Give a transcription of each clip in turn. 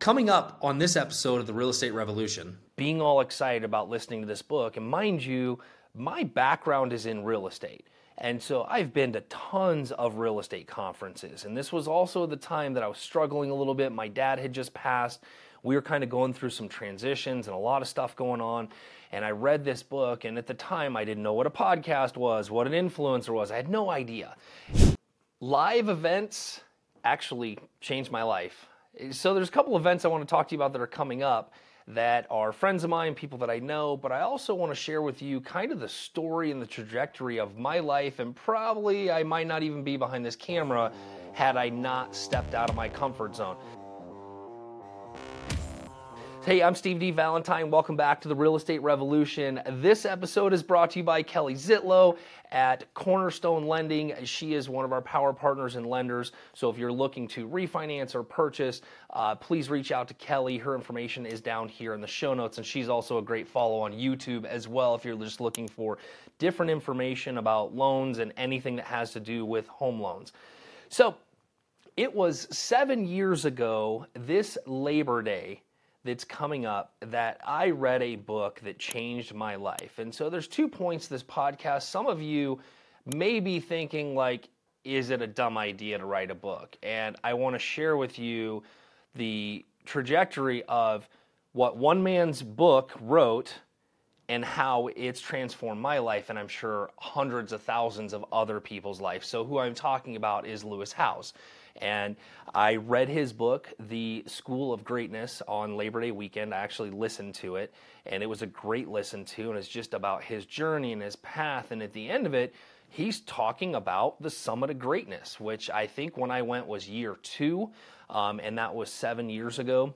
Coming up on this episode of the Real Estate Revolution, being all excited about listening to this book. And mind you, my background is in real estate. And so I've been to tons of real estate conferences. And this was also the time that I was struggling a little bit. My dad had just passed. We were kind of going through some transitions and a lot of stuff going on. And I read this book. And at the time, I didn't know what a podcast was, what an influencer was. I had no idea. Live events actually changed my life. So there's a couple events I want to talk to you about that are coming up that are friends of mine, people that I know, but I also want to share with you kind of the story and the trajectory of my life. And probably I might not even be behind this camera had I not stepped out of my comfort zone. Hey, I'm Steve D. Valentine. Welcome back to the Real Estate Revolution. This episode is brought to you by Kelly Zitlow at Cornerstone Lending. She is one of our power partners and lenders. So if you're looking to refinance or purchase, uh, please reach out to Kelly. Her information is down here in the show notes, and she's also a great follow on YouTube as well if you're just looking for different information about loans and anything that has to do with home loans. So it was seven years ago, this Labor Day that's coming up that I read a book that changed my life. And so there's two points this podcast. Some of you may be thinking like is it a dumb idea to write a book? And I want to share with you the trajectory of what one man's book wrote and how it's transformed my life and I'm sure hundreds of thousands of other people's life. So who I'm talking about is Lewis Howes. And I read his book, The School of Greatness, on Labor Day weekend. I actually listened to it, and it was a great listen to. And it's just about his journey and his path. And at the end of it, he's talking about the summit of greatness, which I think when I went was year two, um, and that was seven years ago.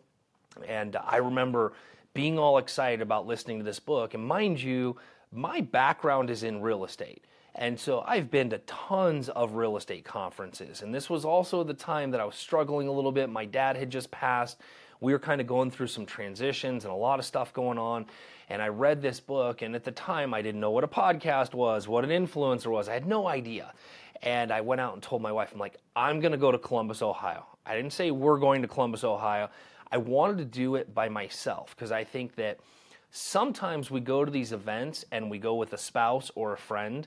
And I remember being all excited about listening to this book. And mind you, my background is in real estate. And so I've been to tons of real estate conferences. And this was also the time that I was struggling a little bit. My dad had just passed. We were kind of going through some transitions and a lot of stuff going on. And I read this book. And at the time, I didn't know what a podcast was, what an influencer was. I had no idea. And I went out and told my wife, I'm like, I'm going to go to Columbus, Ohio. I didn't say we're going to Columbus, Ohio. I wanted to do it by myself because I think that sometimes we go to these events and we go with a spouse or a friend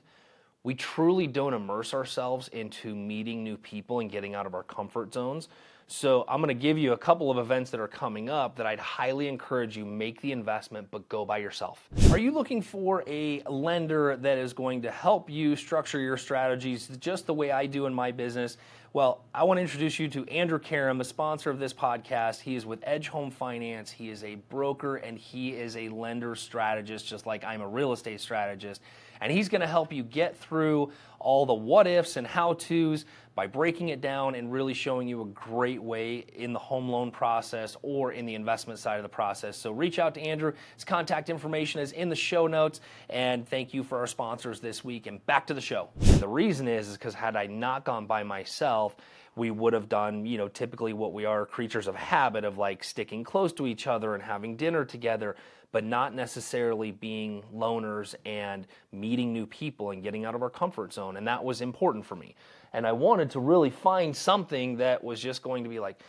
we truly don't immerse ourselves into meeting new people and getting out of our comfort zones. So I'm going to give you a couple of events that are coming up that I'd highly encourage you make the investment but go by yourself. Are you looking for a lender that is going to help you structure your strategies just the way I do in my business? Well, I want to introduce you to Andrew Karam, a sponsor of this podcast. He is with Edge Home Finance. He is a broker and he is a lender strategist just like I'm a real estate strategist and he's going to help you get through all the what ifs and how to's by breaking it down and really showing you a great way in the home loan process or in the investment side of the process. So reach out to Andrew. His contact information is in the show notes. And thank you for our sponsors this week. And back to the show. The reason is because had I not gone by myself, we would have done, you know, typically what we are creatures of habit of like sticking close to each other and having dinner together but not necessarily being loners and meeting new people and getting out of our comfort zone. And that was important for me. And I wanted to really find something that was just going to be like,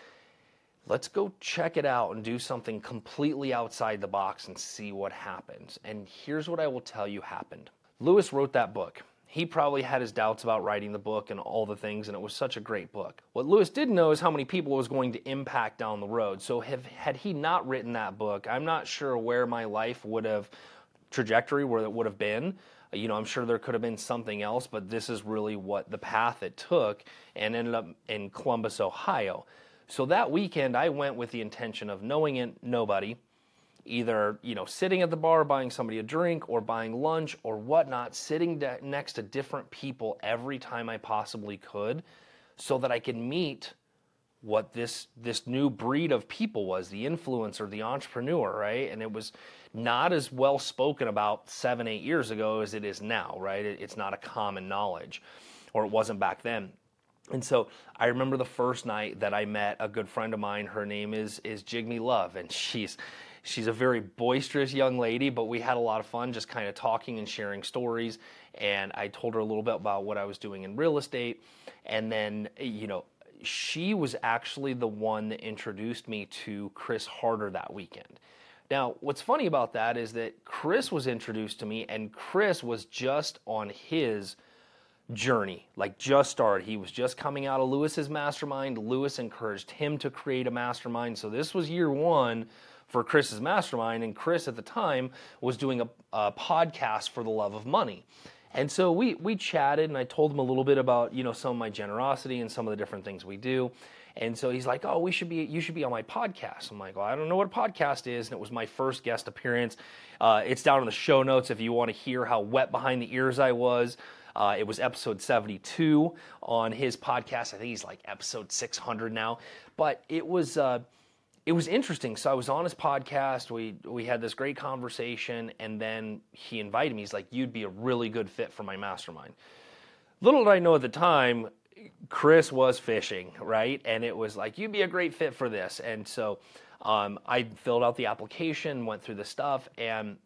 let's go check it out and do something completely outside the box and see what happens. And here's what I will tell you happened Lewis wrote that book he probably had his doubts about writing the book and all the things, and it was such a great book. What Lewis didn't know is how many people it was going to impact down the road. So, have, had he not written that book, I'm not sure where my life would have, trajectory where it would have been. You know, I'm sure there could have been something else, but this is really what the path it took and ended up in Columbus, Ohio. So that weekend, I went with the intention of knowing it, nobody, either you know sitting at the bar buying somebody a drink or buying lunch or whatnot sitting de- next to different people every time i possibly could so that i could meet what this this new breed of people was the influencer the entrepreneur right? And it was not as well spoken about seven eight years ago as it is now right? It, it's not a common knowledge or it wasn't back then and so I remember the first night that I met a good friend of mine. Her name is is Jigme Love, and she's She's a very boisterous young lady, but we had a lot of fun just kind of talking and sharing stories. And I told her a little bit about what I was doing in real estate. And then, you know, she was actually the one that introduced me to Chris Harder that weekend. Now, what's funny about that is that Chris was introduced to me, and Chris was just on his journey, like just started. He was just coming out of Lewis's mastermind. Lewis encouraged him to create a mastermind. So this was year one for Chris's mastermind, and Chris at the time was doing a, a podcast for the love of money. And so we we chatted, and I told him a little bit about you know some of my generosity and some of the different things we do. And so he's like, "Oh, we should be you should be on my podcast." I'm like, "Well, I don't know what a podcast is," and it was my first guest appearance. Uh, it's down in the show notes if you want to hear how wet behind the ears I was. Uh, it was episode 72 on his podcast. I think he's like episode 600 now, but it was. Uh, it was interesting. So I was on his podcast. We we had this great conversation, and then he invited me. He's like, "You'd be a really good fit for my mastermind." Little did I know at the time, Chris was fishing, right? And it was like, "You'd be a great fit for this." And so um, I filled out the application, went through the stuff, and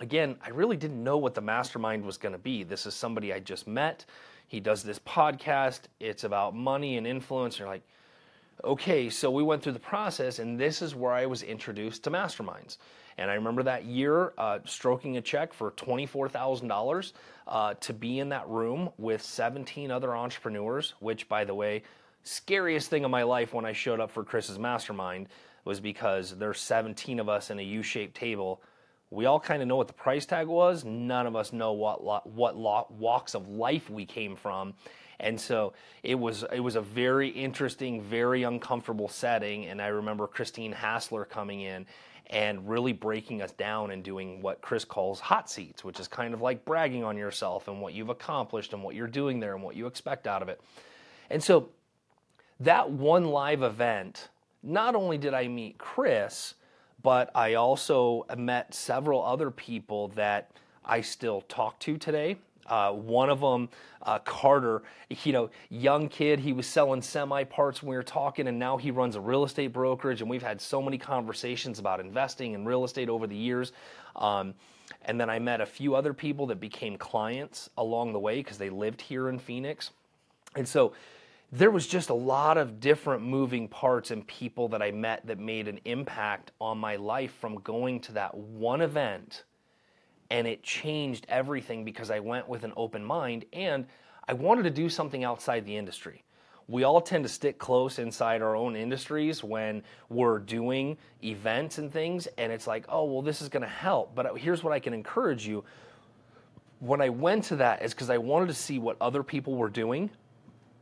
again, I really didn't know what the mastermind was going to be. This is somebody I just met. He does this podcast. It's about money and influence. And you're like okay, so we went through the process, and this is where I was introduced to masterminds. And I remember that year uh, stroking a check for $24,000 uh, to be in that room with 17 other entrepreneurs, which, by the way, scariest thing of my life when I showed up for Chris's mastermind was because there's 17 of us in a U-shaped table. We all kind of know what the price tag was. None of us know what what walks of life we came from, and so it was it was a very interesting, very uncomfortable setting. And I remember Christine Hassler coming in and really breaking us down and doing what Chris calls hot seats, which is kind of like bragging on yourself and what you've accomplished and what you're doing there and what you expect out of it. And so that one live event, not only did I meet Chris, but I also met several other people that I still talk to today uh, one of them, uh, Carter, you know, young kid, he was selling semi parts when we were talking, and now he runs a real estate brokerage. And we've had so many conversations about investing in real estate over the years. Um, and then I met a few other people that became clients along the way because they lived here in Phoenix. And so there was just a lot of different moving parts and people that I met that made an impact on my life from going to that one event and it changed everything because I went with an open mind and I wanted to do something outside the industry. We all tend to stick close inside our own industries when we're doing events and things, and it's like, oh, well, this is going to help. But here's what I can encourage you. When I went to that, is because I wanted to see what other people were doing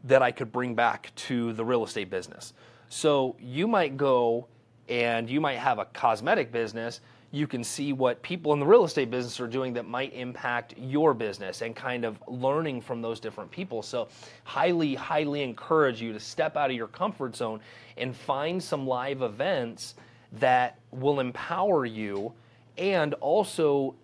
that I could bring back to the real estate business. So you might go and you might have a cosmetic business you can see what people in the real estate business are doing that might impact your business and kind of learning from those different people. So, highly, highly encourage you to step out of your comfort zone and find some live events that will empower you and also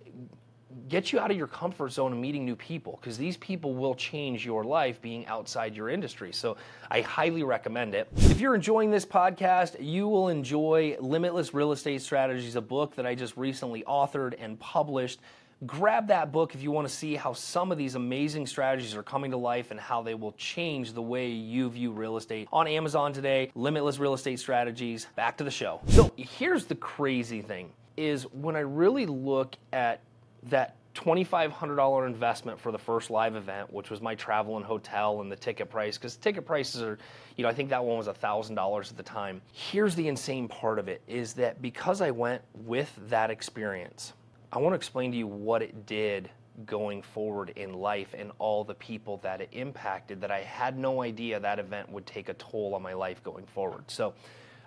get you out of your comfort zone and meeting new people because these people will change your life being outside your industry. So I highly recommend it. If you're enjoying this podcast, you will enjoy Limitless Real Estate Strategies, a book that I just recently authored and published. Grab that book if you want to see how some of these amazing strategies are coming to life and how they will change the way you view real estate. On Amazon today, Limitless Real Estate Strategies. Back to the show. So, here's the crazy thing is when I really look at that $2,500 investment for the first live event, which was my travel and hotel and the ticket price, because ticket prices are, you know, I think that one was $1,000 at the time. Here's the insane part of it is that because I went with that experience, I want to explain to you what it did going forward in life and all the people that it impacted that I had no idea that event would take a toll on my life going forward. So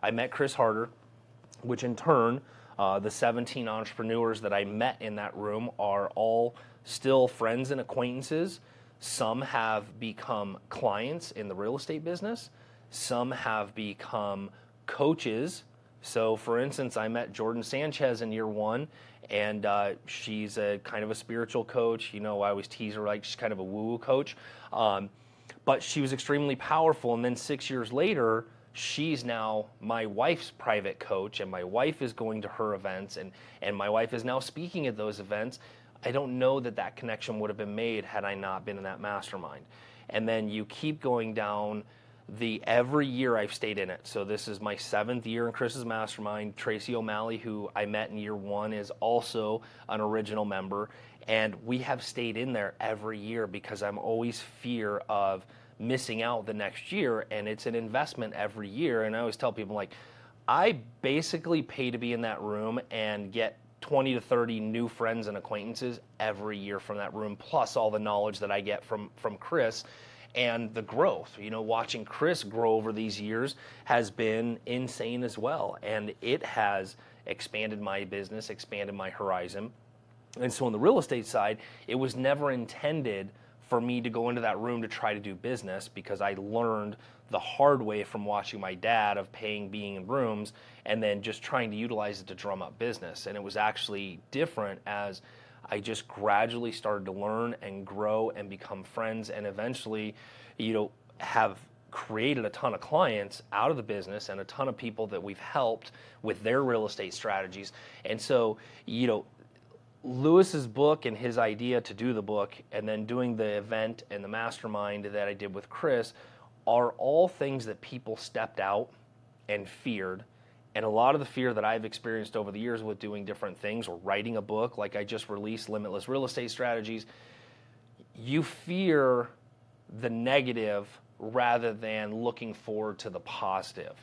I met Chris Harder, which in turn uh, the 17 entrepreneurs that I met in that room are all still friends and acquaintances. Some have become clients in the real estate business. Some have become coaches. So, for instance, I met Jordan Sanchez in year one, and uh, she's a kind of a spiritual coach. You know, I always tease her like she's kind of a woo woo coach. Um, but she was extremely powerful. And then six years later, she's now my wife's private coach and my wife is going to her events and, and my wife is now speaking at those events i don't know that that connection would have been made had i not been in that mastermind and then you keep going down the every year I've stayed in it. So this is my seventh year in Chris's mastermind. Tracy O'Malley, who I met in year one, is also an original member, and we have stayed in there every year because I'm always fear of missing out the next year, and it's an investment every year. And I always tell people like, I basically pay to be in that room and get 20 to 30 new friends and acquaintances every year from that room, plus all the knowledge that I get from from Chris and the growth. You know, watching Chris grow over these years has been insane as well. And it has expanded my business, expanded my horizon. And so on the real estate side, it was never intended for me to go into that room to try to do business because I learned the hard way from watching my dad of paying being in rooms and then just trying to utilize it to drum up business. And it was actually different as I just gradually started to learn and grow and become friends and eventually, you know, have created a ton of clients out of the business and a ton of people that we've helped with their real estate strategies. And so, you know, Lewis's book and his idea to do the book and then doing the event and the mastermind that I did with Chris are all things that people stepped out and feared and a lot of the fear that I've experienced over the years with doing different things or writing a book, like I just released Limitless Real Estate Strategies, you fear the negative rather than looking forward to the positive.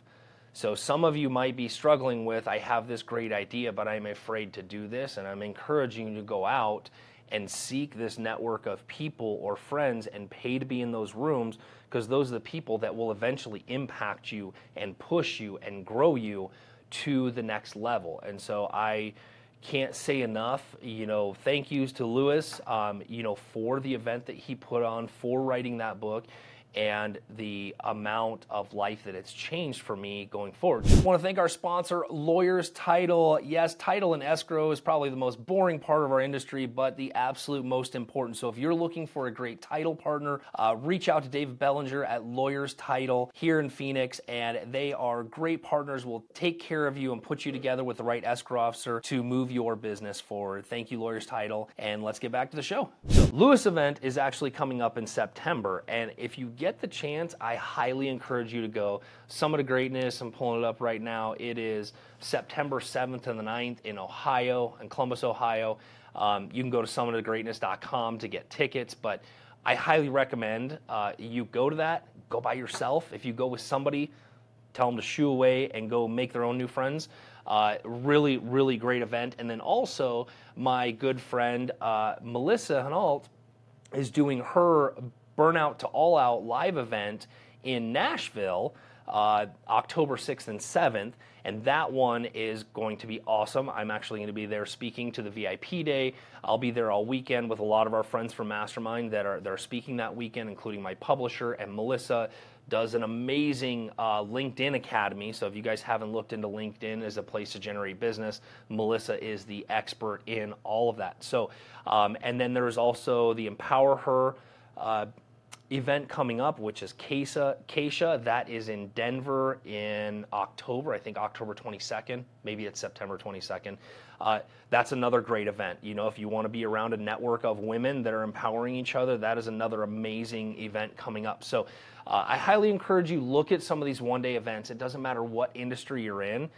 So some of you might be struggling with, I have this great idea, but I'm afraid to do this. And I'm encouraging you to go out and seek this network of people or friends and pay to be in those rooms because those are the people that will eventually impact you and push you and grow you to the next level. And so I can't say enough, you know, thank yous to Lewis, um, you know, for the event that he put on, for writing that book and the amount of life that it's changed for me going forward. I want to thank our sponsor, Lawyers Title. Yes, title and escrow is probably the most boring part of our industry, but the absolute most important. So if you're looking for a great title partner, uh, reach out to David Bellinger at Lawyers Title here in Phoenix, and they are great partners. Will take care of you and put you together with the right escrow officer to move your business forward. Thank you, Lawyers Title, and let's get back to the show. So, Lewis event is actually coming up in September, and if you get the chance, I highly encourage you to go. Summit of Greatness, I'm pulling it up right now. It is September 7th and the 9th in Ohio, in Columbus, Ohio. Um, you can go to summitofgreatness.com to get tickets, but I highly recommend uh, you go to that, go by yourself. If you go with somebody, tell them to shoo away and go make their own new friends. Uh, really, really great event. And then also, my good friend uh, Melissa Henault is doing her Burnout to All Out live event in Nashville. Uh, October 6th and 7th, and that one is going to be awesome. I'm actually going to be there speaking to the VIP day. I'll be there all weekend with a lot of our friends from Mastermind that are that are speaking that weekend, including my publisher and Melissa does an amazing uh, LinkedIn Academy. So if you guys haven't looked into LinkedIn as a place to generate business, Melissa is the expert in all of that. So, um, and then there's also the Empower Her. Uh, event coming up, which is Keisha. Keisha, that is in Denver in October. I think October 22nd. Maybe it's September 22nd. Uh, that's another great event. You know, if you want to be around a network of women that are empowering each other, that is another amazing event coming up. So, uh, I highly encourage you look at some of these one-day events. It doesn't matter what industry you're in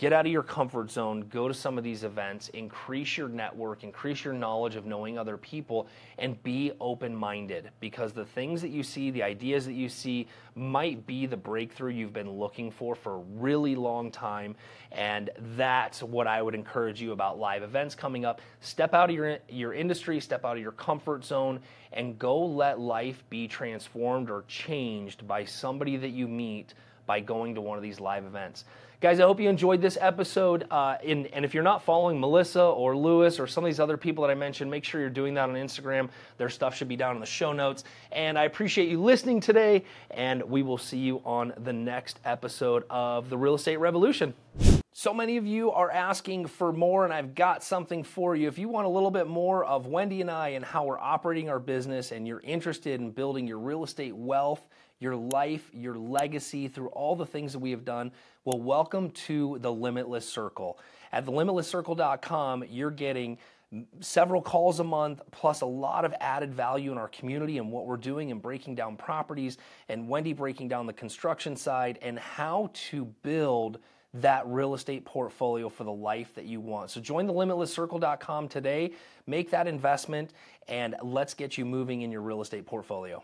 get out of your comfort zone, go to some of these events, increase your network, increase your knowledge of knowing other people, and be open minded because the things that you see, the ideas that you see, might be the breakthrough you've been looking for for a really long time. And that's what I would encourage you about live events coming up. Step out of your, your industry, step out of your comfort zone, and go let life be transformed or changed by somebody that you meet by going to one of these live events. Guys, I hope you enjoyed this episode. Uh, in, and if you're not following Melissa or Lewis or some of these other people that I mentioned, make sure you're doing that on Instagram. Their stuff should be down in the show notes. And I appreciate you listening today, and we will see you on the next episode of The Real Estate Revolution. So many of you are asking for more, and I've got something for you. If you want a little bit more of Wendy and I and how we're operating our business, and you're interested in building your real estate wealth, your life, your legacy through all the things that we have done, well, welcome to the Limitless Circle. At thelimitlesscircle.com, you're getting several calls a month, plus a lot of added value in our community and what we're doing and breaking down properties, and Wendy breaking down the construction side and how to build that real estate portfolio for the life that you want. So join the limitlesscircle.com today, make that investment, and let's get you moving in your real estate portfolio.